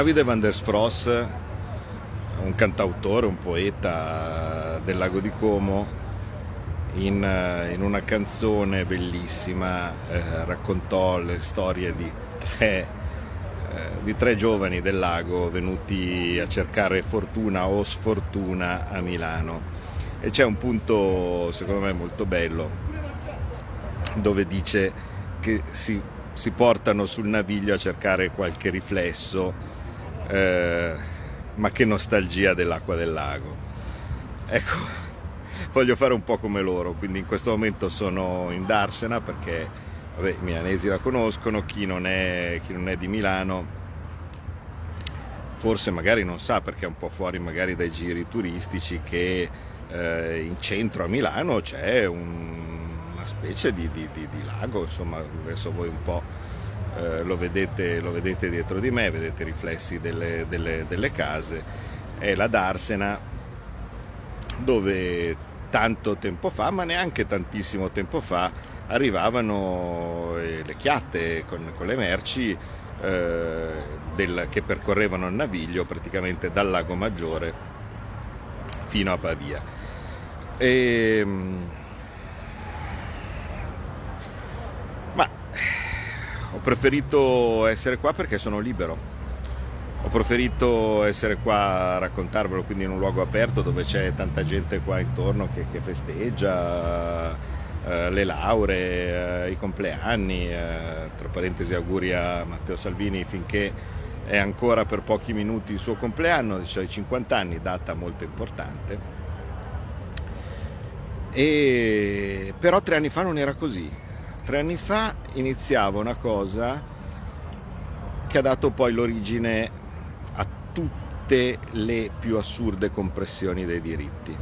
Davide van der Sfross, un cantautore, un poeta del lago di Como, in, eh, in una canzone bellissima eh, raccontò le storie di tre, eh, di tre giovani del lago venuti a cercare fortuna o sfortuna a Milano. E c'è un punto secondo me molto bello dove dice che si, si portano sul naviglio a cercare qualche riflesso, eh, ma che nostalgia dell'acqua del lago. Ecco, voglio fare un po' come loro, quindi in questo momento sono in Darsena perché vabbè, i milanesi la conoscono, chi non è, chi non è di Milano forse magari non sa perché è un po' fuori magari dai giri turistici che eh, in centro a Milano c'è un- una specie di, di- di- di lago, insomma adesso voi un po' eh, lo, vedete, lo vedete dietro di me, vedete i riflessi delle, delle- delle case, è la Darsena dove tanto tempo fa, ma neanche tantissimo tempo fa, arrivavano eh, le chiatte con, con le merci eh, del- che percorrevano il naviglio praticamente dal lago Maggiore fino a Pavia. E, ma ho preferito essere qua perché sono libero. Ho preferito essere qua a raccontarvelo, quindi in un luogo aperto dove c'è tanta gente qua intorno che, che festeggia eh, le lauree, eh, i compleanni. eh, tra parentesi auguri a Matteo Salvini finché è ancora per pochi minuti il suo compleanno, cioè i 50 anni, data molto importante. E... Però tre anni fa non era così. Tre anni fa iniziava una cosa che ha dato poi l'origine a tutte le più assurde compressioni dei diritti.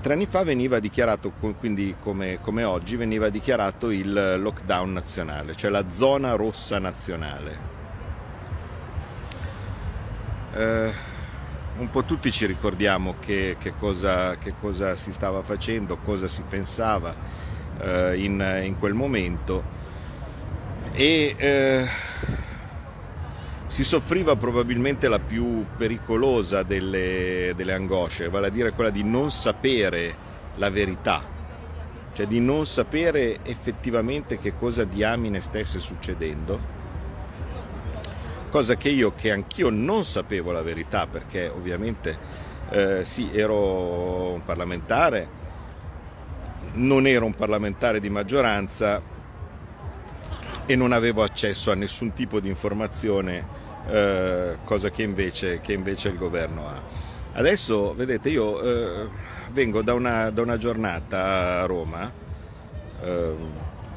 Tre anni fa veniva dichiarato, quindi come, come oggi, veniva dichiarato il lockdown nazionale, cioè la zona rossa nazionale. Eh, un po' tutti ci ricordiamo che, che cosa, che cosa si stava facendo, cosa si pensava eh, in, in quel momento. E eh, si soffriva probabilmente la più pericolosa delle, delle angosce, vale a dire quella di non sapere la verità, cioè di non sapere effettivamente che cosa diamine stesse succedendo. Cosa che io, che anch'io non sapevo la verità, perché ovviamente eh, sì, ero un parlamentare, non ero un parlamentare di maggioranza e non avevo accesso a nessun tipo di informazione, eh, cosa che invece, che invece il governo ha. Adesso, vedete, io eh, vengo da una, da una giornata a Roma eh,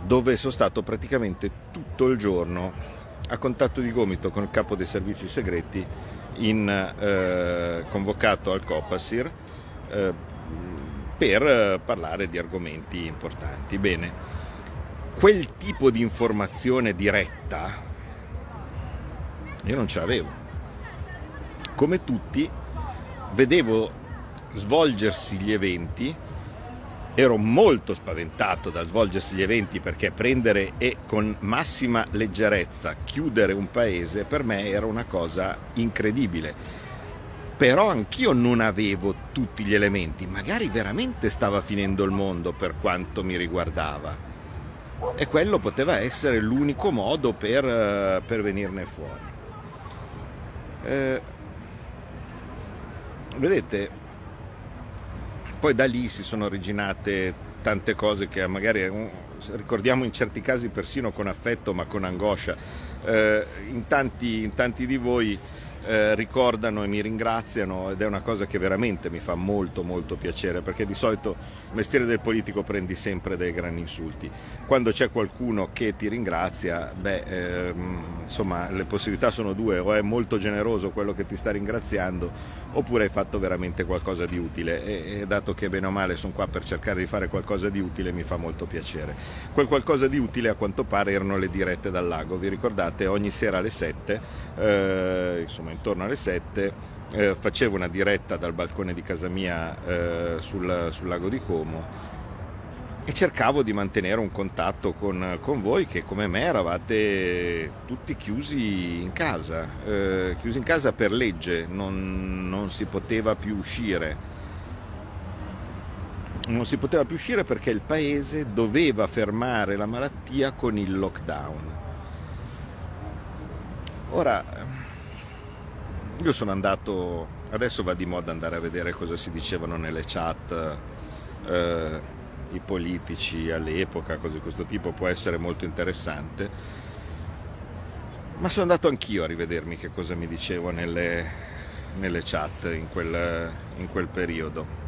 dove sono stato praticamente tutto il giorno a contatto di gomito con il capo dei servizi segreti in, eh, convocato al Copasir eh, per eh, parlare di argomenti importanti. Bene, quel tipo di informazione diretta io non ce l'avevo. Come tutti, vedevo svolgersi gli eventi ero molto spaventato dal svolgersi gli eventi perché prendere e con massima leggerezza chiudere un paese per me era una cosa incredibile. Però anch'io non avevo tutti gli elementi, magari veramente stava finendo il mondo per quanto mi riguardava. E quello poteva essere l'unico modo per, eh, per venirne fuori. Eh, vedete, poi da lì si sono originate tante cose che magari eh, ricordiamo in certi casi persino con affetto ma con angoscia. Eh, in, tanti, in, tanti, di voi eh, ricordano e mi ringraziano ed è una cosa che veramente mi fa molto molto piacere perché di solito mestiere del politico prendi sempre dei grandi insulti. Quando c'è qualcuno che ti ringrazia, beh, ehm, insomma, le possibilità sono due, o è molto generoso quello che ti sta ringraziando, oppure hai fatto veramente qualcosa di utile. E, e dato che bene o male sono qua per cercare di fare qualcosa di utile, mi fa molto piacere. Quel qualcosa di utile a quanto pare erano le dirette dal lago, vi ricordate? Ogni sera alle 7, eh, insomma intorno alle 7, eh, facevo una diretta dal balcone di casa mia eh, sul, sul lago di Como e cercavo di mantenere un contatto con, con voi che come me eravate tutti chiusi in casa, eh, chiusi in casa per legge, non, non si poteva più uscire. Non si poteva più uscire perché il paese doveva fermare la malattia con il lockdown. Ora, io sono andato, adesso va di moda andare a vedere cosa si dicevano nelle chat eh, i politici all'epoca, cose di questo tipo, può essere molto interessante. Ma sono andato anch'io a rivedermi che cosa mi dicevo nelle, nelle chat in quel, in quel periodo.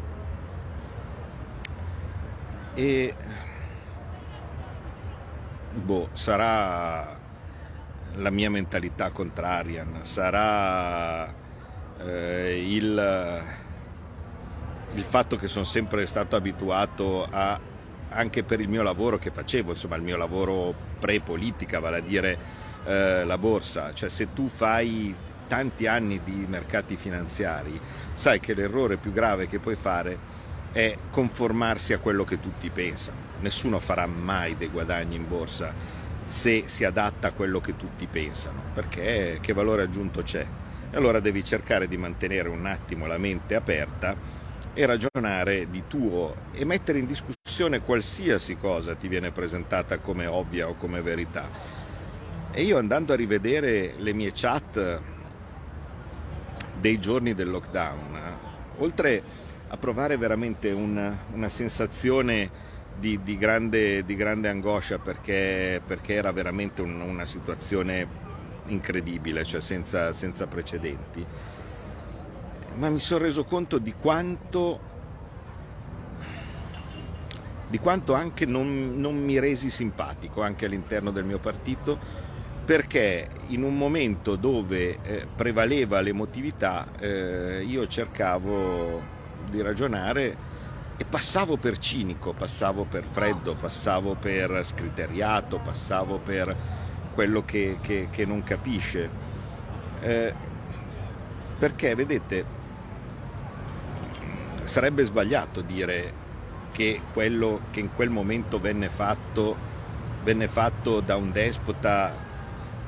E boh, sarà la mia mentalità contrarian, sarà eh, il, il fatto che sono sempre stato abituato a, anche per il mio lavoro che facevo, insomma il mio lavoro pre-politica, vale a dire eh, la borsa, cioè se tu fai tanti anni di mercati finanziari, sai che l'errore più grave che puoi fare è conformarsi a quello che tutti pensano. Nessuno farà mai dei guadagni in borsa se si adatta a quello che tutti pensano, perché che valore aggiunto c'è? Allora devi cercare di mantenere un attimo la mente aperta e ragionare di tuo e mettere in discussione qualsiasi cosa ti viene presentata come ovvia o come verità. E io andando a rivedere le mie chat dei giorni del lockdown, oltre a provare veramente un- una sensazione di, di grande, di grande angoscia perché, perché era veramente un- una situazione incredibile, cioè senza, senza precedenti, ma mi sono reso conto di quanto, di quanto anche non, non mi resi simpatico anche all'interno del mio partito perché in un momento dove eh, prevaleva l'emotività eh, io cercavo di ragionare e passavo per cinico, passavo per freddo, passavo per scriteriato, passavo per quello che, che- che non capisce. Eh, perché vedete, sarebbe sbagliato dire che quello che in quel momento venne fatto, venne fatto da un despota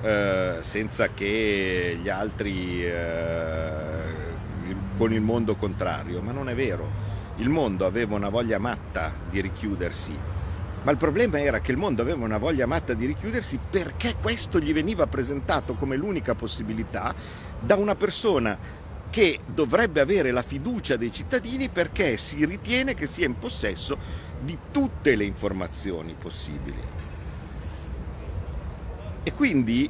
eh, senza che gli altri eh, con il mondo contrario, ma non è vero. Il mondo aveva una voglia matta di richiudersi, ma il problema era che il mondo aveva una voglia matta di richiudersi perché questo gli veniva presentato come l'unica possibilità da una persona che dovrebbe avere la fiducia dei cittadini perché si ritiene che sia in possesso di tutte le informazioni possibili. E quindi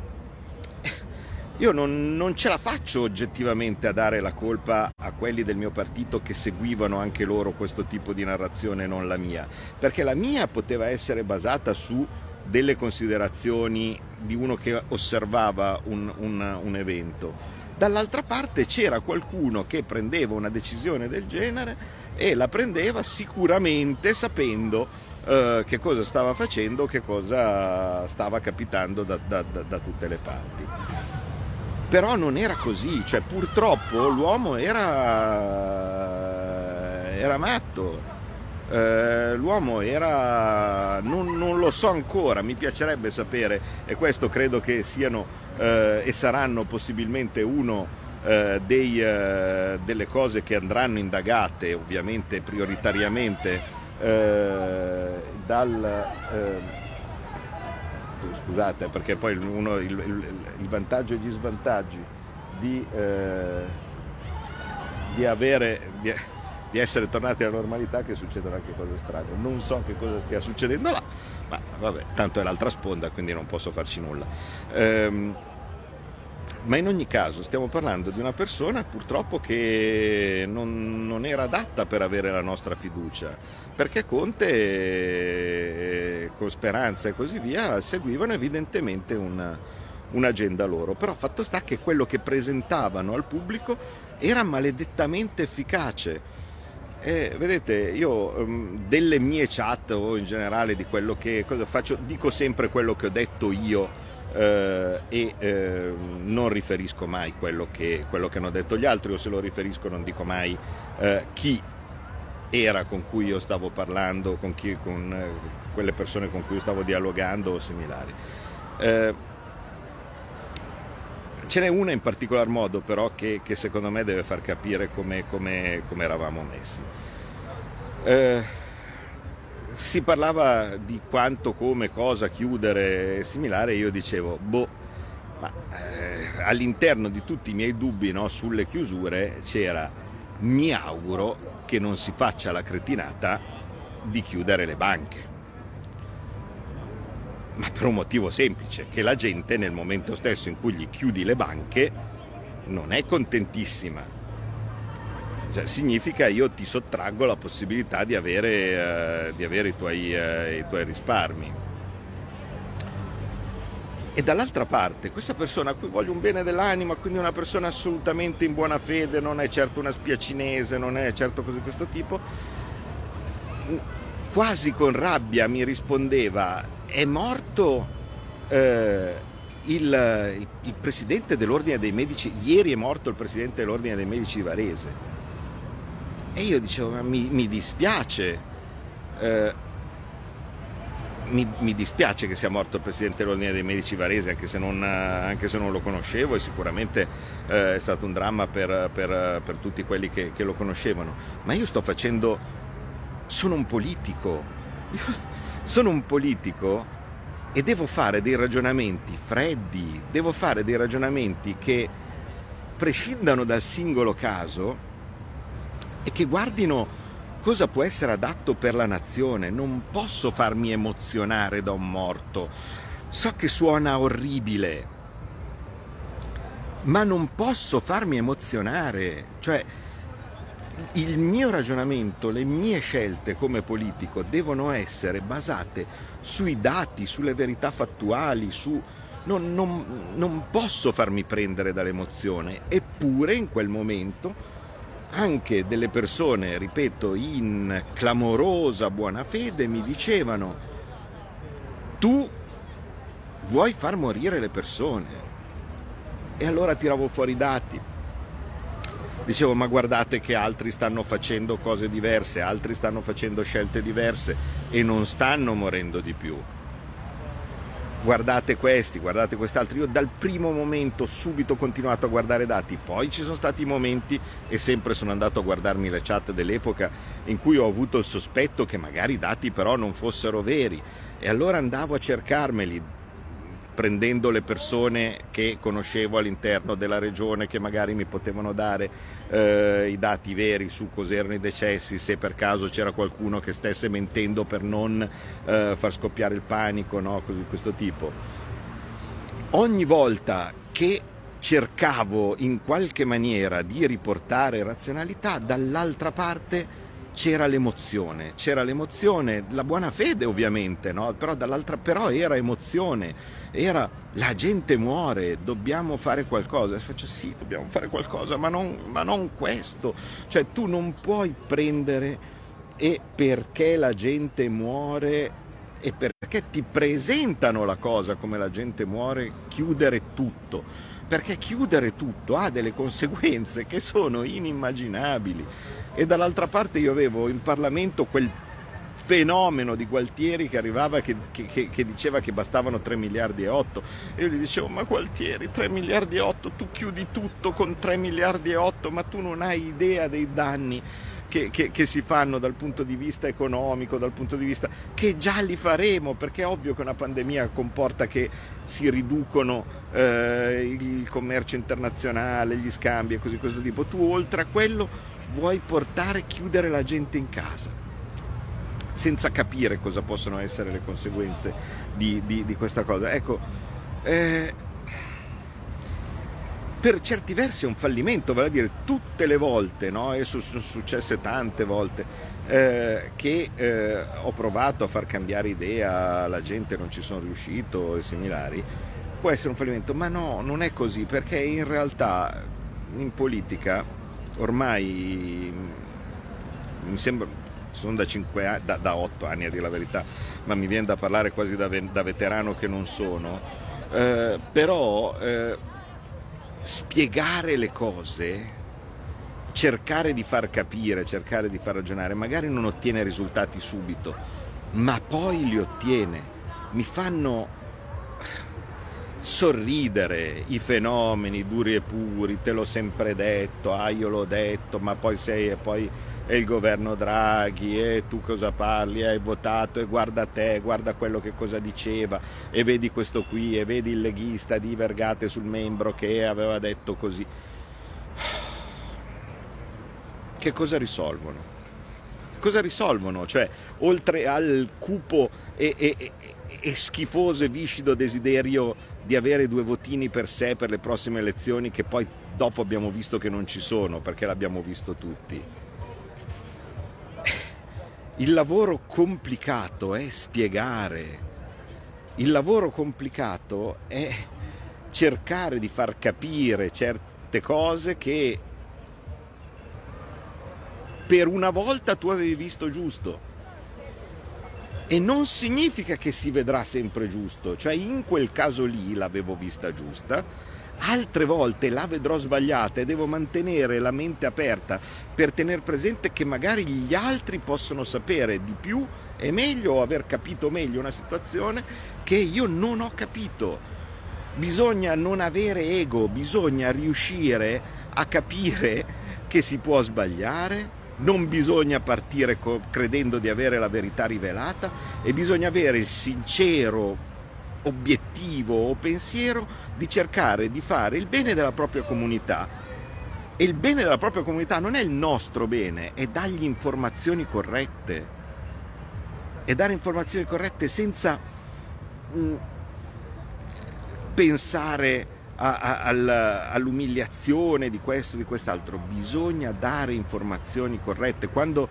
io non, non ce la faccio oggettivamente a dare la colpa a quelli del mio partito che seguivano anche loro questo tipo di narrazione, non la mia, perché la mia poteva essere basata su delle considerazioni di uno che osservava un, un- un evento. Dall'altra parte c'era qualcuno che prendeva una decisione del genere e la prendeva sicuramente sapendo eh, che cosa stava facendo, che cosa stava capitando da- da- da- da tutte le parti però non era così, cioè purtroppo l'uomo era, era matto, Eh, l'uomo era, non, non lo so ancora, mi piacerebbe sapere e questo credo che siano eh, e saranno possibilmente uno eh, dei, eh, delle cose che andranno indagate ovviamente prioritariamente eh, dal... scusate perché poi uno, il, il- il vantaggio e gli svantaggi di, eh, di avere di, di essere tornati alla normalità che succedono anche cose strane. Non so che cosa stia succedendo là ma vabbè tanto è l'altra sponda quindi non posso farci nulla. Ehm, Ma in ogni caso stiamo parlando di una persona purtroppo che non, non era adatta per avere la nostra fiducia, perché Conte eh, con Speranza e così via seguivano evidentemente una, un'agenda loro, però fatto sta che quello che presentavano al pubblico era maledettamente efficace. E vedete, io ehm, delle mie chat o in generale di quello che faccio, dico sempre quello che ho detto io eh, e eh, non riferisco mai quello che, quello che hanno detto gli altri o se lo riferisco non dico mai eh, chi era con cui io stavo parlando, con, chi, con eh, quelle persone con cui stavo dialogando o similari. Eh, ce n'è una in particolar modo però che, che secondo me deve far capire come, come, come eravamo messi. Eh, si parlava di quanto, come, cosa chiudere e similare, io dicevo, boh, ma eh, all'interno di tutti i miei dubbi no, sulle chiusure c'era, mi auguro che non si faccia la cretinata di chiudere le banche. Ma per un motivo semplice, che la gente nel momento stesso in cui gli chiudi le banche non è contentissima. Cioè, significa io ti sottraggo la possibilità di avere, eh, di avere i, tuoi, eh, i tuoi risparmi. E dall'altra parte, questa persona a cui voglio un bene dell'anima, quindi una persona assolutamente in buona fede, non è certo una spia cinese, non è certo cose di questo tipo, quasi con rabbia mi rispondeva, è morto eh, il, il, il presidente dell'Ordine dei Medici, ieri è morto il presidente dell'Ordine dei Medici di Varese. E io dicevo, ma mi, mi dispiace, eh, mi, mi, dispiace che sia morto il presidente dell'Ordine dei Medici Varese, anche se non, anche se non lo conoscevo e sicuramente eh, è stato un dramma per, per, per tutti quelli che, che, lo conoscevano. Ma io sto facendo, sono un politico, io sono un politico e devo fare dei ragionamenti freddi, devo fare dei ragionamenti che prescindano dal singolo caso e che guardino cosa può essere adatto per la nazione. Non posso farmi emozionare da un morto. So che suona orribile, ma non posso farmi emozionare. Cioè, il mio ragionamento, le mie scelte come politico devono essere basate sui dati, sulle verità fattuali, su... Non, non, non posso farmi prendere dall'emozione, eppure in quel momento anche delle persone, ripeto, in clamorosa buona fede mi dicevano tu vuoi far morire le persone. E allora tiravo fuori i dati. Dicevo, ma guardate che altri stanno facendo cose diverse, altri stanno facendo scelte diverse e non stanno morendo di più guardate questi, guardate quest'altro. Io dal primo momento subito ho continuato a guardare dati, poi ci sono stati momenti e sempre sono andato a guardarmi le chat dell'epoca in cui ho avuto il sospetto che magari i dati però non fossero veri. E allora andavo a cercarmeli prendendo le persone che conoscevo all'interno della regione che magari mi potevano dare eh, i dati veri su cos'erano i decessi, se per caso c'era qualcuno che stesse mentendo per non eh, far scoppiare il panico, no? così di questo tipo. Ogni volta che cercavo in qualche maniera di riportare razionalità, dall'altra parte c'era l'emozione, c'era l'emozione, la buona fede ovviamente, no? però, dall'altra, però era emozione, era la gente muore, dobbiamo fare qualcosa. E faccio sì, dobbiamo fare qualcosa, ma non, ma non questo. Cioè tu non puoi prendere e perché la gente muore e perché ti presentano la cosa come la gente muore, chiudere tutto. Perché chiudere tutto ha delle conseguenze che sono inimmaginabili. E dall'altra parte io avevo in Parlamento quel fenomeno di Gualtieri che arrivava che, che, che, diceva che bastavano 3 miliardi e 8 e io gli dicevo ma Gualtieri 3 miliardi e 8 tu chiudi tutto con 3 miliardi e 8 ma tu non hai idea dei danni che, che, che, si fanno dal punto di vista economico, dal punto di vista che già li faremo, perché è ovvio che una pandemia comporta che si riducono eh, il commercio internazionale, gli scambi e così questo tipo. Tu oltre a quello vuoi portare chiudere la gente in casa senza capire cosa possono essere le conseguenze di, di, di questa cosa. Ecco, eh, per certi versi è un fallimento, vale a dire tutte le volte, no? e sono successe tante volte, eh, che eh, ho provato a far cambiare idea alla gente, non ci sono riuscito e similari, può essere un fallimento, ma no, non è così, perché in realtà in politica ormai mi sembra, sono da, 5 anni, da, da 8 anni a dire la verità, ma mi viene da parlare quasi da, da veterano che non sono, eh, però eh, spiegare le cose, cercare di far capire, cercare di far ragionare, magari non ottiene risultati subito, ma poi li ottiene. Mi fanno sorridere i fenomeni duri e puri, te l'ho sempre detto, ah io l'ho detto, ma poi sei e poi è il governo Draghi e tu cosa parli, hai votato e guarda te, guarda quello che cosa diceva e vedi questo qui e vedi il leghista di Vergate sul membro che aveva detto così. Che cosa risolvono? Cosa risolvono? Cioè, oltre al cupo e, e- e- e schifoso e viscido desiderio di avere due votini per sé per le prossime elezioni, che poi dopo abbiamo visto che non ci sono, perché l'abbiamo visto tutti. Il lavoro complicato è spiegare. Il lavoro complicato è cercare di far capire certe cose che per una volta tu avevi visto giusto. E non significa che si vedrà sempre giusto, cioè in quel caso lì l'avevo vista giusta, altre volte la vedrò sbagliata e devo mantenere la mente aperta per tenere presente che magari gli altri possono sapere di più e meglio o aver capito meglio una situazione che io non ho capito. Bisogna non avere ego, bisogna riuscire a capire che si può sbagliare, non bisogna partire co- credendo di avere la verità rivelata e bisogna avere il sincero obiettivo o pensiero di cercare di fare il bene della propria comunità. E il bene della propria comunità non è il nostro bene, è dargli informazioni corrette. E dare informazioni corrette senza mm, pensare all'umiliazione di questo di quest'altro. Bisogna dare informazioni corrette. Quando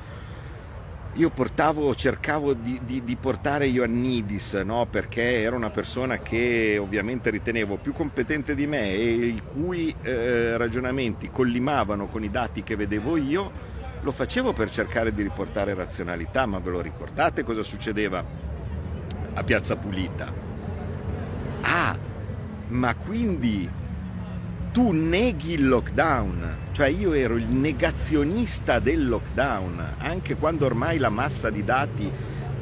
io portavo, cercavo di, di- di portare Ioannidis, no? perché era una persona che ovviamente ritenevo più competente di me e i cui eh, ragionamenti collimavano con i dati che vedevo io, lo facevo per cercare di riportare razionalità, ma ve lo ricordate cosa succedeva a Piazza Pulita? Ah, ma quindi tu neghi il lockdown, cioè io ero il negazionista del lockdown, anche quando ormai la massa di dati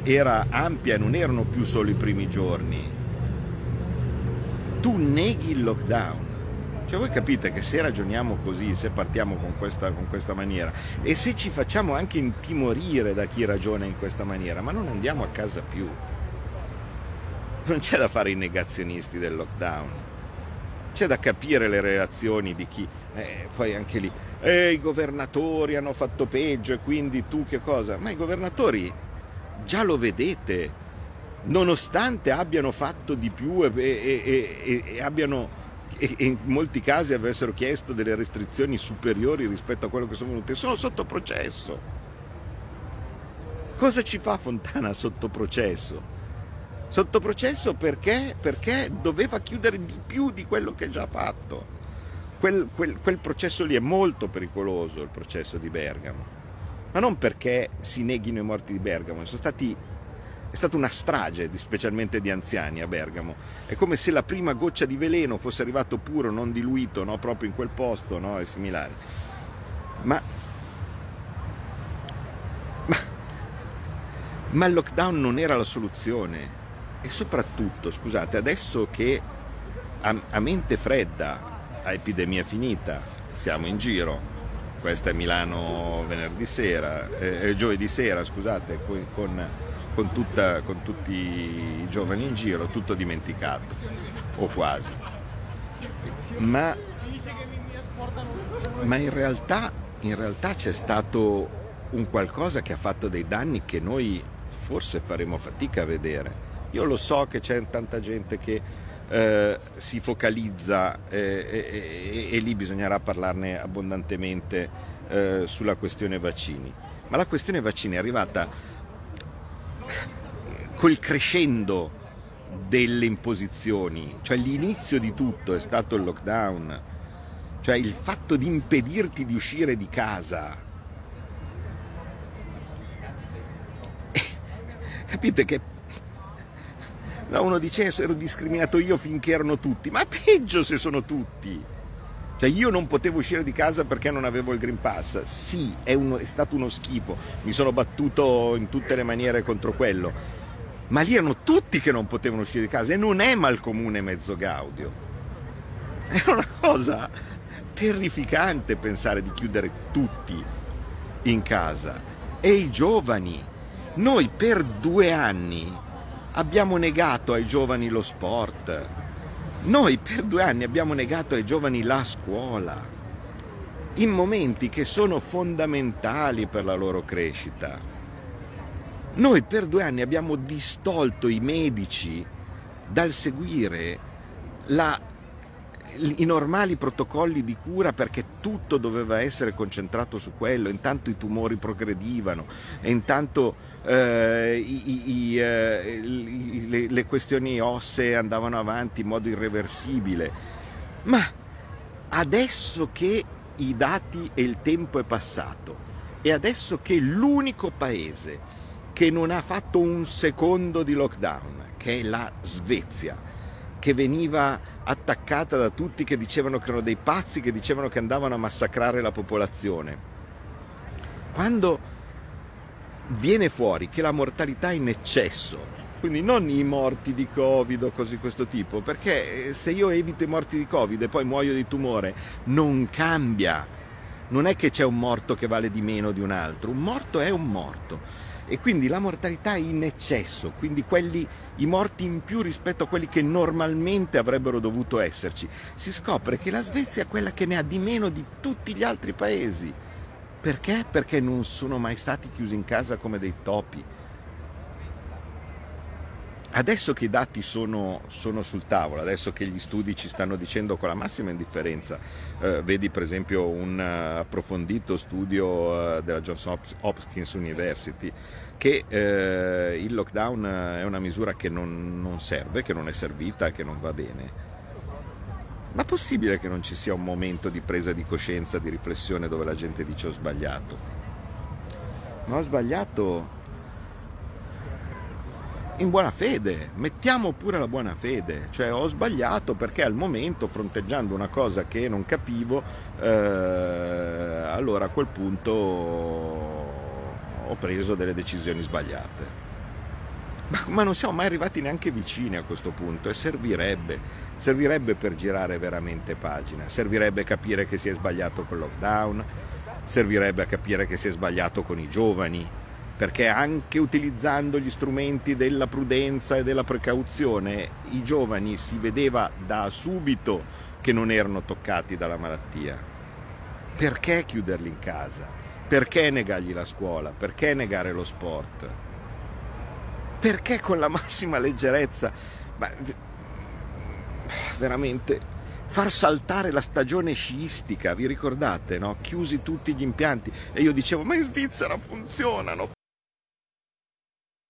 era ampia e non erano più solo i primi giorni. Tu neghi il lockdown. Cioè voi capite che se ragioniamo così, se partiamo con questa, con questa maniera e se ci facciamo anche intimorire da chi ragiona in questa maniera, ma non andiamo a casa più. Non c'è da fare i negazionisti del lockdown c'è da capire le reazioni di chi, eh, poi anche lì, eh, i governatori hanno fatto peggio e quindi tu che cosa? Ma i governatori già lo vedete, nonostante abbiano fatto di più e, e- e- e- abbiano in molti casi avessero chiesto delle restrizioni superiori rispetto a quello che sono venute, sono sotto processo. Cosa ci fa Fontana sotto processo? Sotto processo perché? Perché doveva chiudere di più di quello che già fatto. Quel, quel- quel processo lì è molto pericoloso, il processo di Bergamo. Ma non perché si neghino i morti di Bergamo, sono stati, è stata una strage, specialmente di anziani a Bergamo. È come se la prima goccia di veleno fosse arrivato puro, non diluito, no? proprio in quel posto no? e similari. Ma ma, ma il lockdown non era la soluzione. E soprattutto, scusate, adesso che a, a mente fredda, a epidemia finita, siamo in giro. Questa è Milano venerdì sera, eh, eh, giovedì sera, scusate, con, con- tutta- con tutti i giovani in giro, tutto dimenticato, o quasi. Ma ma in realtà, in realtà c'è stato un qualcosa che ha fatto dei danni che noi forse faremo fatica a vedere. Io lo so che c'è tanta gente che eh, si focalizza eh, e, e- lì bisognerà parlarne abbondantemente eh, sulla questione vaccini. Ma la questione vaccini è arrivata col crescendo delle imposizioni, cioè l'inizio di tutto è stato il lockdown, cioè il fatto di impedirti di uscire di casa. Capite che no, uno dice "Eh, ero discriminato io finché erano tutti, ma peggio se sono tutti. Cioè io non potevo uscire di casa perché non avevo il Green Pass. Sì, è, uno- è stato uno schifo, mi sono battuto in tutte le maniere contro quello. Ma lì erano tutti che non potevano uscire di casa e non è malcomune mezzo Gaudio. È una cosa terrificante pensare di chiudere tutti in casa. E i giovani. Noi per due anni abbiamo negato ai giovani lo sport. Noi per due anni abbiamo negato ai giovani la scuola. In momenti che sono fondamentali per la loro crescita. Noi per due anni abbiamo distolto i medici dal seguire la- i normali protocolli di cura perché tutto doveva essere concentrato su quello, intanto i tumori progredivano intanto eh, i- i- eh, le, le questioni ossee andavano avanti in modo irreversibile. Ma adesso che i dati e il tempo è passato e adesso che l'unico paese che non ha fatto un secondo di lockdown, che è la Svezia, che veniva attaccata da tutti che dicevano che erano dei pazzi, che dicevano che andavano a massacrare la popolazione. Quando viene fuori che la mortalità è in eccesso, quindi non i morti di Covid o cose di questo tipo, perché eh, se io evito i morti di Covid e poi muoio di tumore, non cambia. Non è che c'è un morto che vale di meno di un altro, un morto è un morto. E quindi la mortalità in eccesso, quindi quelli, i morti in più rispetto a quelli che normalmente avrebbero dovuto esserci. Si scopre che la Svezia è quella che ne ha di meno di tutti gli altri paesi. Perché? Perché non sono mai stati chiusi in casa come dei topi. Adesso che i dati sono, sono sul tavolo, adesso che gli studi ci stanno dicendo con la massima indifferenza, eh, vedi per esempio un eh, approfondito studio eh, della Johns Hopkins University, che eh, il lockdown è una misura che non, non serve, che non è servita, che non va bene. Ma possibile che non ci sia un momento di presa di coscienza, di riflessione dove la gente dice ho sbagliato? Ma ho sbagliato in buona fede, mettiamo pure la buona fede, cioè ho sbagliato perché al momento fronteggiando una cosa che non capivo, eh, allora a quel punto ho preso delle decisioni sbagliate. Ma, ma non siamo mai arrivati neanche vicini a questo punto e servirebbe, servirebbe per girare veramente pagina, servirebbe capire che si è sbagliato col lockdown, servirebbe a capire che si è sbagliato con i giovani, perché anche utilizzando gli strumenti della prudenza e della precauzione, i giovani si vedeva da subito che non erano toccati dalla malattia. Perché chiuderli in casa? Perché negargli la scuola? Perché negare lo sport? Perché con la massima leggerezza? Ma veramente far saltare la stagione sciistica, vi ricordate, no? Chiusi tutti gli impianti e io dicevo "Ma in Svizzera funzionano".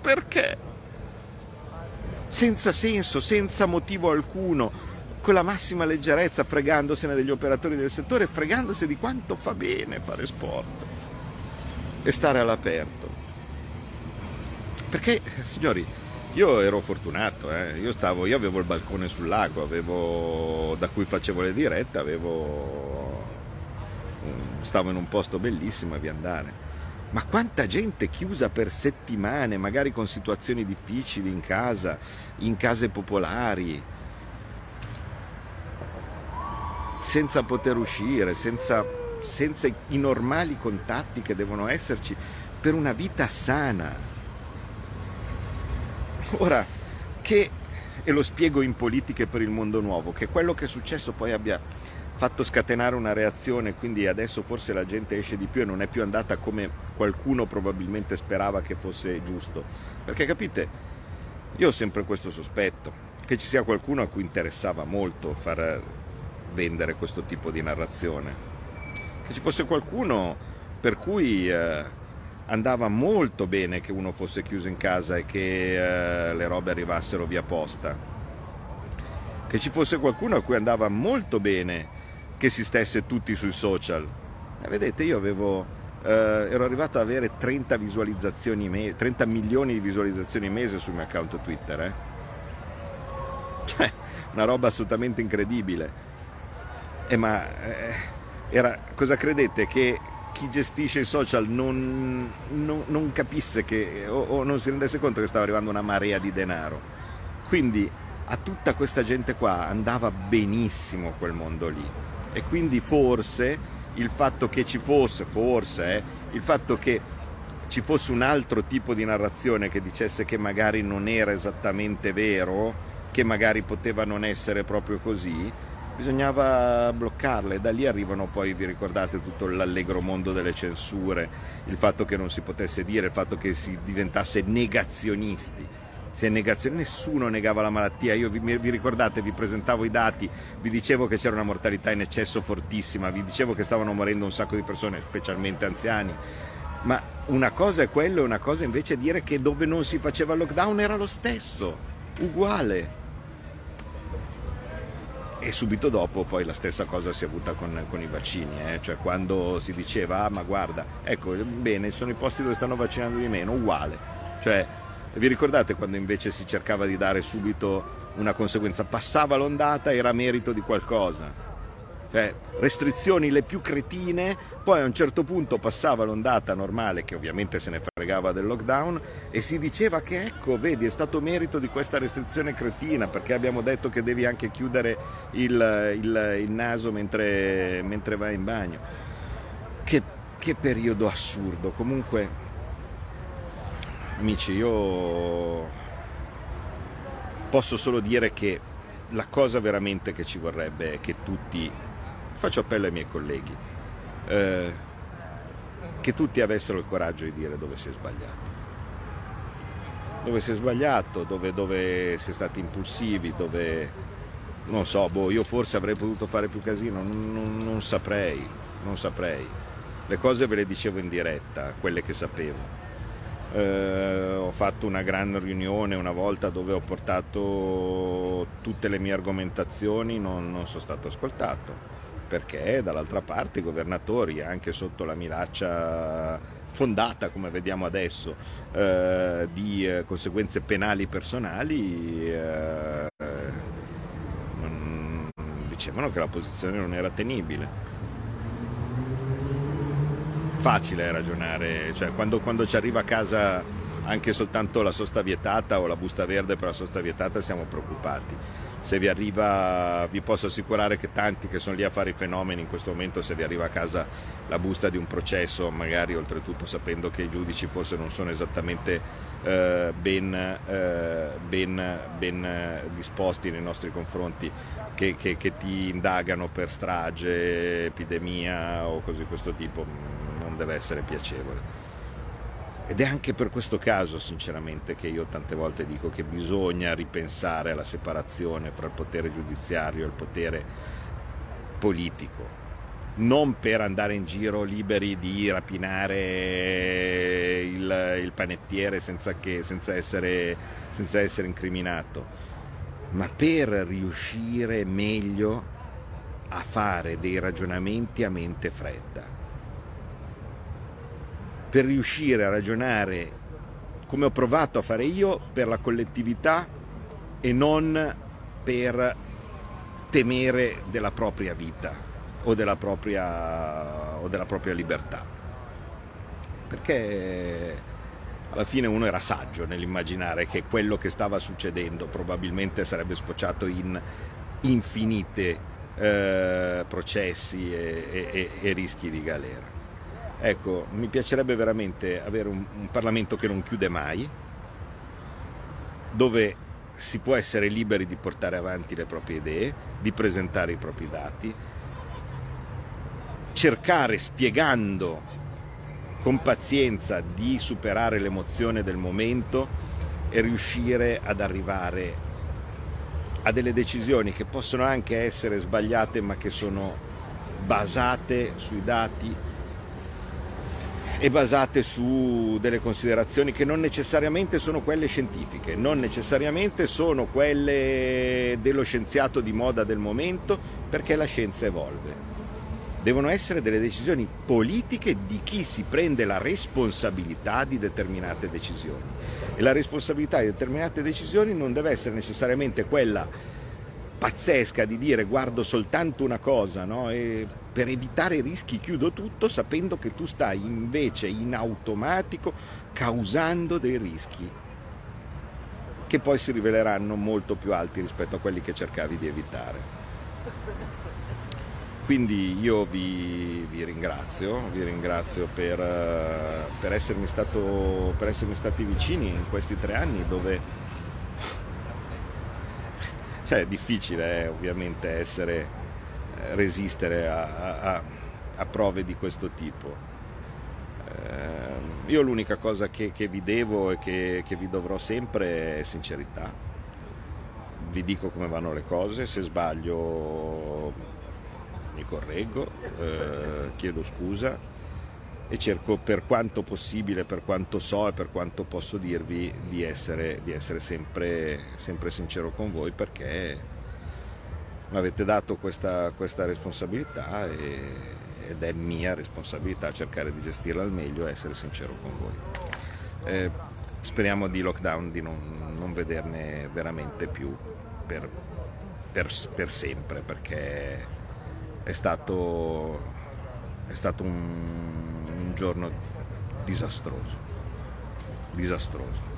Perché? Senza senso, senza motivo alcuno, con la massima leggerezza, fregandosene degli operatori del settore, fregandosi di quanto fa bene fare sport e stare all'aperto. Perché, signori, io ero fortunato, eh. io, stavo, io avevo il balcone sul lago, avevo, da cui facevo le dirette, avevo, stavo in un posto bellissimo a via andare. Ma quanta gente chiusa per settimane, magari con situazioni difficili in casa, in case popolari, senza poter uscire, senza, senza i normali contatti che devono esserci per una vita sana. Ora, che, e lo spiego in politiche per il mondo nuovo, che quello che è successo poi abbia fatto scatenare una reazione, quindi adesso forse la gente esce di più e non è più andata come qualcuno probabilmente sperava che fosse giusto. Perché capite, io ho sempre questo sospetto, che ci sia qualcuno a cui interessava molto far vendere questo tipo di narrazione, che ci fosse qualcuno per cui eh, andava molto bene che uno fosse chiuso in casa e che eh, le robe arrivassero via posta, che ci fosse qualcuno a cui andava molto bene che si stesse tutti sui social. E vedete, io avevo, eh, ero arrivato ad avere 30, visualizzazioni me- 30 milioni di visualizzazioni mese sul mio account Twitter. Eh? Cioè, una roba assolutamente incredibile. E ma eh, era, cosa credete? Che chi gestisce i social non, non- non capisse che, o, o non si rendesse conto che stava arrivando una marea di denaro. Quindi a tutta questa gente qua andava benissimo quel mondo lì. E quindi forse il fatto che ci fosse, forse, eh, il fatto che ci fosse un altro tipo di narrazione che dicesse che magari non era esattamente vero, che magari poteva non essere proprio così, bisognava bloccarle. Da lì arrivano poi, vi ricordate, tutto l'allegro mondo delle censure, il fatto che non si potesse dire, il fatto che si diventasse negazionisti. Si è negazione, nessuno negava la malattia. Io vi, vi ricordate, vi presentavo i dati, vi dicevo che c'era una mortalità in eccesso fortissima, vi dicevo che stavano morendo un sacco di persone, specialmente anziani. Ma una cosa è quello, e una cosa invece è dire che dove non si faceva il lockdown era lo stesso, uguale. E subito dopo poi la stessa cosa si è avuta con, con i vaccini, eh? cioè quando si diceva, ah ma guarda, ecco, bene, sono i posti dove stanno vaccinando di meno, uguale. Cioè, vi ricordate quando invece si cercava di dare subito una conseguenza? Passava l'ondata, era merito di qualcosa. Cioè, restrizioni le più cretine, poi a un certo punto passava l'ondata normale, che ovviamente se ne fregava del lockdown, e si diceva che ecco, vedi, è stato merito di questa restrizione cretina, perché abbiamo detto che devi anche chiudere il, il- il naso mentre, mentre vai in bagno. Che, che periodo assurdo. Comunque, amici, io posso solo dire che la cosa veramente che ci vorrebbe è che tutti, faccio appello ai miei colleghi, eh, che tutti avessero il coraggio di dire dove si è sbagliato. Dove si è sbagliato, dove, dove si è stati impulsivi, dove non so, boh, io forse avrei potuto fare più casino, non, non- non saprei, non saprei. Le cose ve le dicevo in diretta, quelle che sapevo. Eh, ho fatto una gran riunione una volta dove ho portato tutte le mie argomentazioni, non, non sono stato ascoltato perché dall'altra parte i governatori, anche sotto la minaccia fondata, come vediamo adesso, eh, di eh, conseguenze penali personali, eh, dicevano che la posizione non era tenibile facile ragionare, cioè quando, quando ci arriva a casa anche soltanto la sosta vietata o la busta verde per la sosta vietata siamo preoccupati. Se vi arriva, vi posso assicurare che tanti che sono lì a fare i fenomeni in questo momento, se vi arriva a casa la busta di un processo, magari oltretutto sapendo che i giudici forse non sono esattamente eh, ben, eh, ben- ben, eh, disposti nei nostri confronti, che, che- che ti indagano per strage, epidemia o cose di questo tipo, deve essere piacevole. Ed è anche per questo caso, sinceramente, che io tante volte dico che bisogna ripensare alla separazione fra il potere giudiziario e il potere politico. Non per andare in giro liberi di rapinare il, il panettiere senza, che- senza essere, senza essere incriminato, ma per riuscire meglio a fare dei ragionamenti a mente fredda per riuscire a ragionare come ho provato a fare io per la collettività e non per temere della propria vita o della propria, o della propria libertà. perché alla fine uno era saggio nell'immaginare che quello che stava succedendo probabilmente sarebbe sfociato in infinite eh, processi e, e- e rischi di galera. Ecco, mi piacerebbe veramente avere un, un Parlamento che non chiude mai, dove si può essere liberi di portare avanti le proprie idee, di presentare i propri dati, cercare spiegando con pazienza di superare l'emozione del momento e riuscire ad arrivare a delle decisioni che possono anche essere sbagliate ma che sono basate sui dati e basate su delle considerazioni che non necessariamente sono quelle scientifiche, non necessariamente sono quelle dello scienziato di moda del momento, perché la scienza evolve. Devono essere delle decisioni politiche di chi si prende la responsabilità di determinate decisioni. E la responsabilità di determinate decisioni non deve essere necessariamente quella pazzesca di dire guardo soltanto una cosa, no? E per evitare rischi chiudo tutto sapendo che tu stai invece in automatico causando dei rischi che poi si riveleranno molto più alti rispetto a quelli che cercavi di evitare. Quindi io vi, vi ringrazio, vi ringrazio per, eh, per essermi stato, per essermi stati vicini in questi tre anni dove cioè, è difficile eh, ovviamente essere, eh, resistere a, a- a- prove di questo tipo. Ehm, io l'unica cosa che, che vi devo e che, che vi dovrò sempre è sincerità. Vi dico come vanno le cose, se sbaglio mi correggo, eh, chiedo scusa e cerco per quanto possibile, per quanto so e per quanto posso dirvi di essere, di essere sempre, sempre sincero con voi perché mi avete dato questa, questa responsabilità e- ed è mia responsabilità cercare di gestirla al meglio e essere sincero con voi. Eh, speriamo di lockdown di non, non vederne veramente più per, per- per sempre perché è stato, è stato un, un giorno disastroso, disastroso.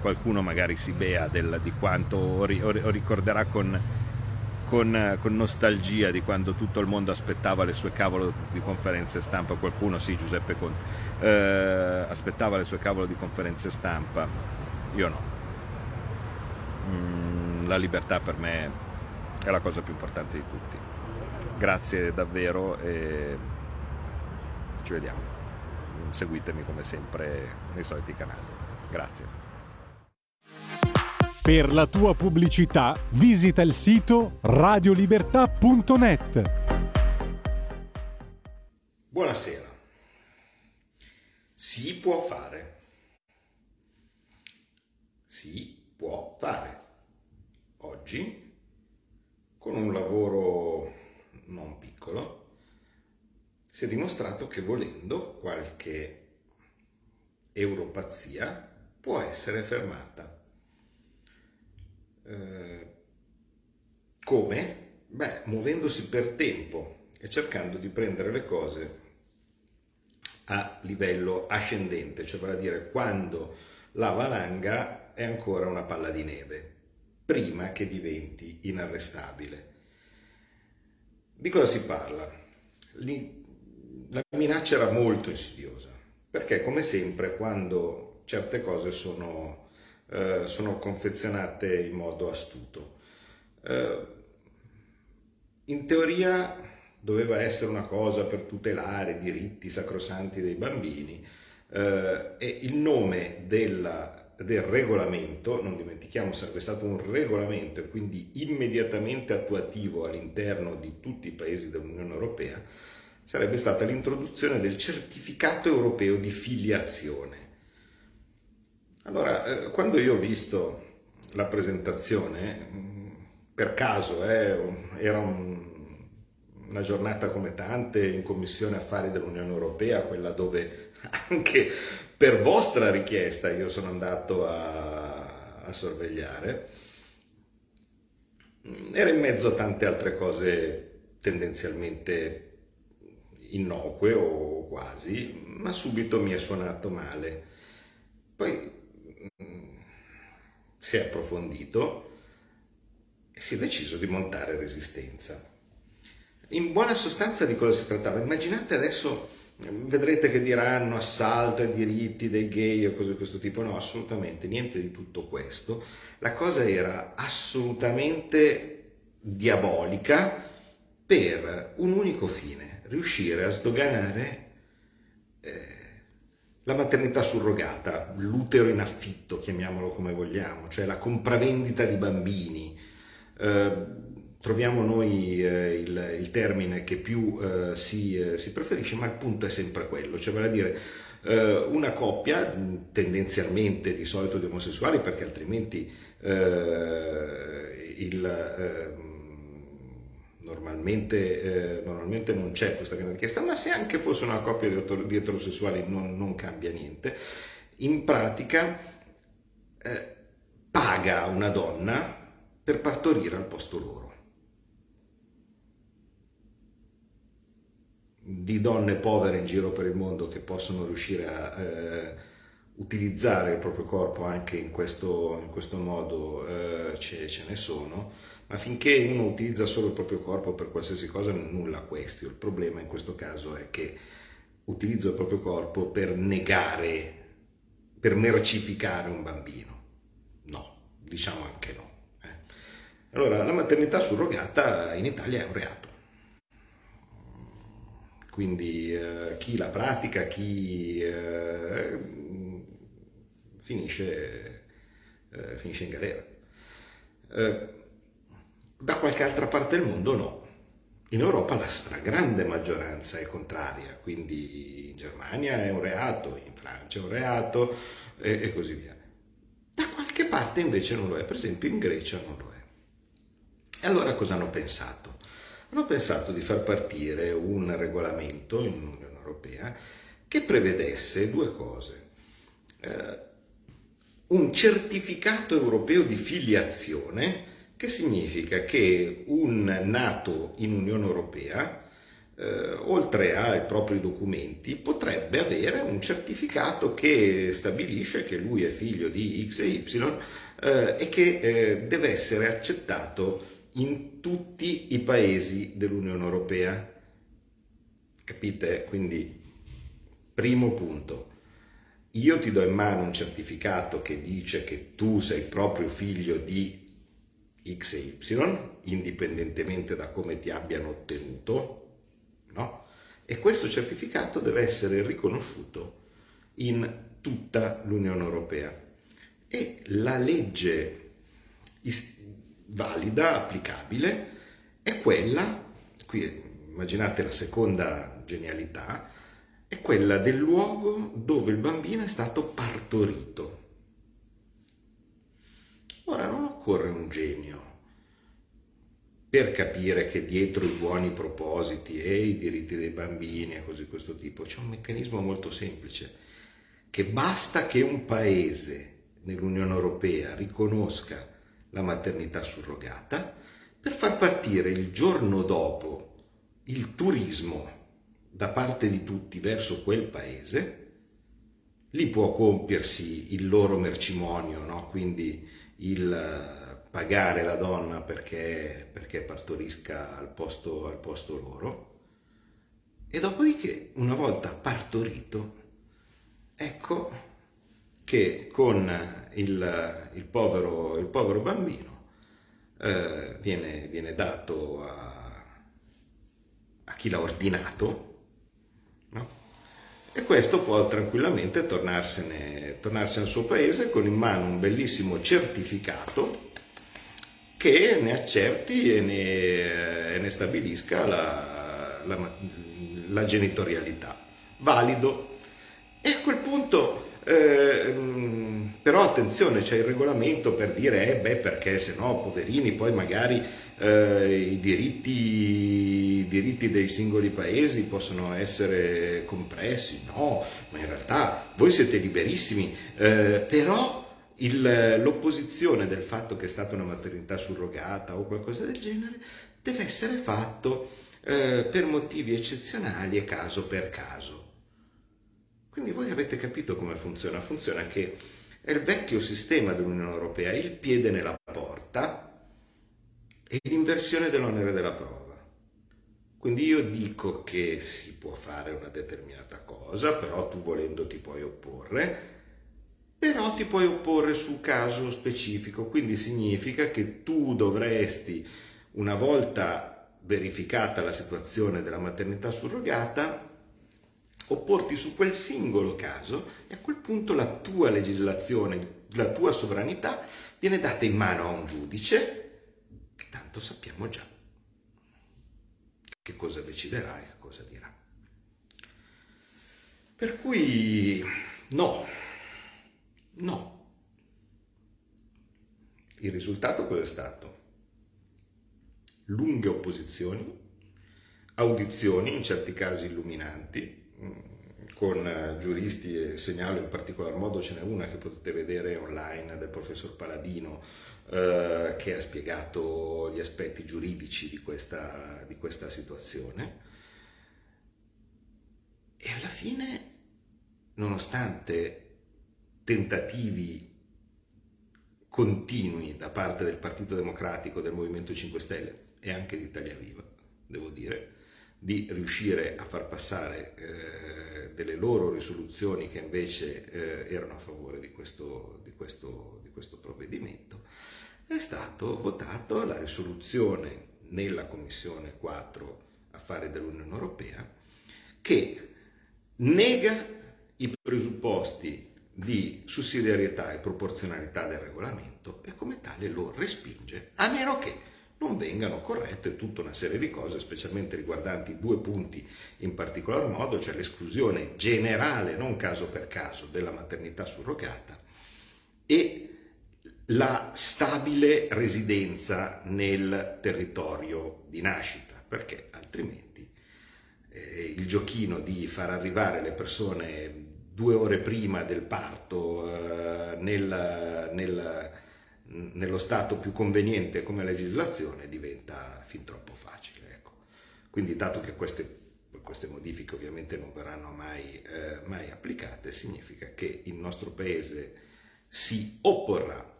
Qualcuno magari si bea del- di quanto o ri- o ri- o ricorderà con, con- con nostalgia di quando tutto il mondo aspettava le sue cavolo di conferenze stampa, qualcuno sì, Giuseppe Conte, eh, aspettava le sue cavolo di conferenze stampa, io no. Mm, la libertà per me è la cosa più importante di tutti. Grazie davvero e ci vediamo. Seguitemi come sempre nei soliti canali. Grazie. Per la tua pubblicità visita il sito radiolibertà.net. Buonasera. Si può fare. Si può fare. Oggi, con un lavoro non piccolo, si è dimostrato che volendo qualche europazia può essere fermata. Eh, come? Beh, muovendosi per tempo e cercando di prendere le cose a livello ascendente, cioè vale a dire quando la valanga è ancora una palla di neve, prima che diventi inarrestabile. Di cosa si parla? Lì- La minaccia era molto insidiosa, perché come sempre quando certe cose sono, eh, sono confezionate in modo astuto, eh, in teoria doveva essere una cosa per tutelare i diritti sacrosanti dei bambini eh, e il nome della- del regolamento, non dimentichiamo sarebbe stato un regolamento e quindi immediatamente attuativo all'interno di tutti i paesi dell'Unione Europea, sarebbe stata l'introduzione del certificato europeo di filiazione. Allora, eh, quando io ho visto la presentazione, mh, per caso, eh, era un- una giornata come tante in Commissione Affari dell'Unione Europea, quella dove anche per vostra richiesta io sono andato a, a sorvegliare, era in mezzo a tante altre cose tendenzialmente innocue o quasi, ma subito mi è suonato male. Poi mm, si è approfondito e si è deciso di montare resistenza. In buona sostanza di cosa si trattava? Immaginate adesso, vedrete che diranno assalto ai diritti dei gay o cose di questo tipo. No, assolutamente niente di tutto questo. La cosa era assolutamente diabolica per un unico fine, riuscire a sdoganare eh, la maternità surrogata, l'utero in affitto, chiamiamolo come vogliamo, cioè la compravendita di bambini. Eh, troviamo noi eh, il, il termine che più eh, si, eh, si preferisce, ma il punto è sempre quello, cioè vale a dire eh, una coppia, tendenzialmente di solito di omosessuali, perché altrimenti il, normalmente, eh, normalmente non c'è questa grande richiesta, ma se anche fosse una coppia di, eter- di eterosessuali non, non cambia niente. In pratica eh, paga una donna per partorire al posto loro. Di donne povere in giro per il mondo che possono riuscire a eh, utilizzare il proprio corpo anche in questo, in questo modo eh, ce, ce ne sono, ma finché uno utilizza solo il proprio corpo per qualsiasi cosa nulla questo. Il problema in questo caso è che utilizzo il proprio corpo per negare, per mercificare un bambino. No, diciamo anche no. eh. Allora, la maternità surrogata in Italia è un reato. Quindi eh, chi la pratica, chi eh, finisce, eh, finisce in galera. Da qualche altra parte del mondo no. In Europa la stragrande maggioranza è contraria, quindi in Germania è un reato, in Francia è un reato e, e così via. Da qualche parte invece non lo è, per esempio in Grecia non lo è. E allora cosa hanno pensato? Hanno pensato di far partire un regolamento in Unione Europea che prevedesse due cose. Eh, un certificato europeo di filiazione, che significa che un nato in Unione Europea, eh, oltre ai propri documenti, potrebbe avere un certificato che stabilisce che lui è figlio di X e Y eh, e che eh, deve essere accettato in tutti i paesi dell'Unione Europea. Capite? Quindi, primo punto, io ti do in mano un certificato che dice che tu sei proprio figlio di X e Y, indipendentemente da come ti abbiano ottenuto, no? E questo certificato deve essere riconosciuto in tutta l'Unione Europea. E la legge is- valida, applicabile, è quella, qui immaginate la seconda genialità, è quella del luogo dove il bambino è stato partorito. Ora non occorre un genio per capire che dietro i buoni propositi e i diritti dei bambini e così questo tipo c'è un meccanismo molto semplice, che basta che un paese nell'Unione Europea riconosca la maternità surrogata per far partire il giorno dopo il turismo da parte di tutti verso quel paese, lì può compiersi il loro mercimonio, no? quindi il eh, pagare la donna perché, perché partorisca al posto, al posto loro, e dopodiché, una volta partorito, ecco che con il, il povero, il povero bambino eh, viene, viene dato a, a chi l'ha ordinato? E questo può tranquillamente tornarsene, tornarsene al suo paese con in mano un bellissimo certificato che ne accerti e ne, e ne stabilisca la, la, la genitorialità. Valido. E a quel punto eh, però attenzione, c'è il regolamento per dire, eh beh, perché se no, poverini, poi magari eh, i, diritti, i diritti dei singoli paesi possono essere compressi. No, ma in realtà voi siete liberissimi, eh, però il- l'opposizione del fatto che è stata una maternità surrogata o qualcosa del genere deve essere fatto eh, per motivi eccezionali e caso per caso. Quindi voi avete capito come funziona? Funziona che è il vecchio sistema dell'Unione Europea, il piede nella porta e l'inversione dell'onere della prova. Quindi io dico che si può fare una determinata cosa, però tu volendo ti puoi opporre, però ti puoi opporre su caso specifico, quindi significa che tu dovresti, una volta verificata la situazione della maternità surrogata, opporti su quel singolo caso e a quel punto la tua legislazione, la tua sovranità viene data in mano a un giudice che tanto sappiamo già che cosa deciderà e che cosa dirà. Per cui no, no. Il risultato cosa è stato? Lunghe opposizioni, audizioni, in certi casi illuminanti, con eh, giuristi e segnalo in particolar modo ce n'è una che potete vedere online del professor Paladino eh, che ha spiegato gli aspetti giuridici di questa, di questa situazione. E alla fine nonostante tentativi continui da parte del Partito Democratico, del Movimento 5 Stelle e anche di Italia Viva, devo dire, di riuscire a far passare eh, delle loro risoluzioni che invece eh, erano a favore di questo, di, questo, di questo provvedimento, è stato votato la risoluzione nella Commissione 4 Affari dell'Unione Europea che nega i presupposti di sussidiarietà e proporzionalità del regolamento e come tale lo respinge, a meno che non vengano corrette tutta una serie di cose, specialmente riguardanti due punti in particolar modo, cioè l'esclusione generale, non caso per caso, della maternità surrogata e la stabile residenza nel territorio di nascita, perché altrimenti eh, il giochino di far arrivare le persone due ore prima del parto eh, nel, nel, nello stato più conveniente come legislazione diventa fin troppo facile. Ecco. Quindi dato che queste, queste, modifiche ovviamente non verranno mai, eh, mai applicate, significa che il nostro Paese si opporrà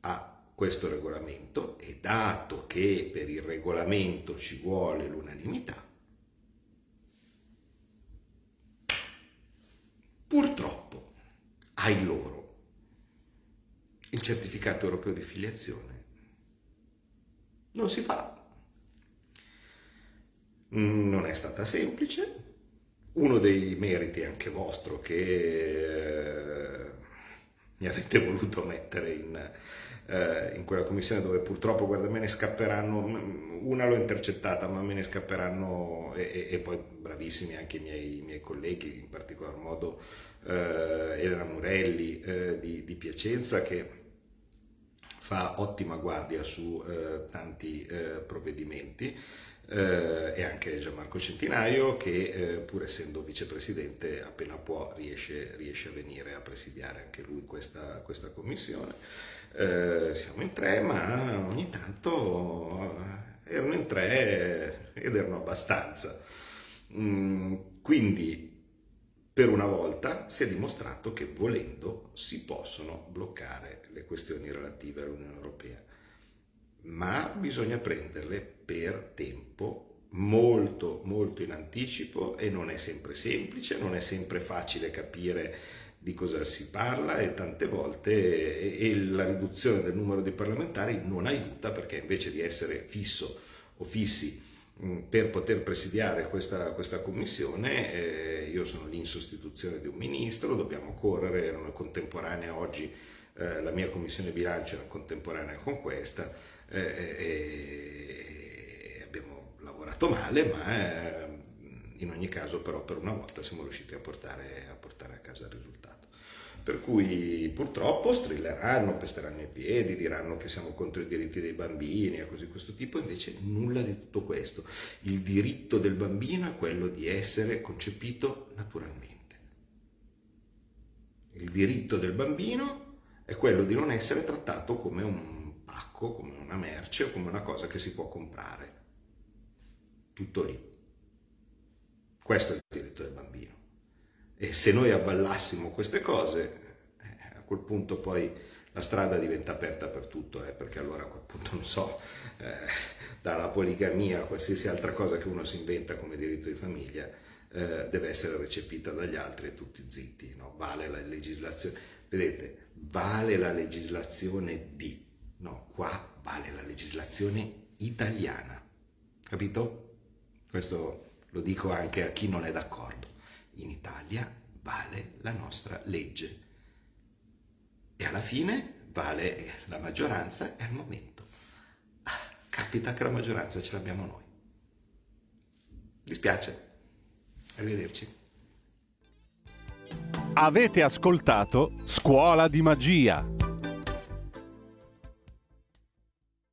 a questo regolamento e dato che per il regolamento ci vuole l'unanimità, purtroppo ai loro il certificato europeo di filiazione non si fa. Non è stata semplice. Uno dei meriti anche vostro che eh, mi avete voluto mettere in, eh, in quella commissione dove purtroppo, guarda, me ne scapperanno, una l'ho intercettata, ma me ne scapperanno e, e, e poi bravissimi anche i miei, i miei, colleghi, in particolar modo eh, Elena Murelli eh, di, di, Piacenza che fa ottima guardia su eh, tanti eh, provvedimenti. Eh, e anche Gianmarco Centinaio che eh, pur essendo vicepresidente appena può riesce, riesce, a venire a presidiare anche lui questa, questa commissione. Eh, siamo in tre ma ogni tanto eh, erano in tre ed erano abbastanza. Mm, quindi per una volta si è dimostrato che volendo si possono bloccare le questioni relative all'Unione Europea ma bisogna prenderle per tempo molto molto in anticipo e non è sempre semplice, non è sempre facile capire di cosa si parla e tante volte e, e la riduzione del numero di parlamentari non aiuta perché invece di essere fisso o fissi per poter presidiare questa, questa commissione eh, io sono lì in sostituzione di un ministro, dobbiamo correre, erano contemporanea oggi eh, la mia commissione bilancio era contemporanea con questa eh, eh, abbiamo lavorato male, ma eh, in ogni caso però per una volta siamo riusciti a portare a, portare a casa il risultato. Per cui purtroppo strilleranno, pesteranno i piedi, diranno che siamo contro i diritti dei bambini e così questo tipo, invece nulla di tutto questo. Il diritto del bambino è quello di essere concepito naturalmente. Il diritto del bambino è quello di non essere trattato come un pacco, come una merce o come una cosa che si può comprare. tutto lì. Questo è il diritto del bambino. E se noi avvallassimo queste cose, eh, a quel punto poi la strada diventa aperta per tutto, eh, perché allora a quel punto, non so, eh, dalla poligamia a qualsiasi altra cosa che uno si inventa come diritto di famiglia, eh, deve essere recepita dagli altri e tutti zitti, no? vale la legislazione, vedete, vale la legislazione di, no, qua vale la legislazione italiana, capito? Questo lo dico anche a chi non è d'accordo. In Italia vale la nostra legge e alla fine vale la maggioranza e al momento ah, capita che la maggioranza ce l'abbiamo noi. Dispiace. Arrivederci. Avete ascoltato Scuola di Magia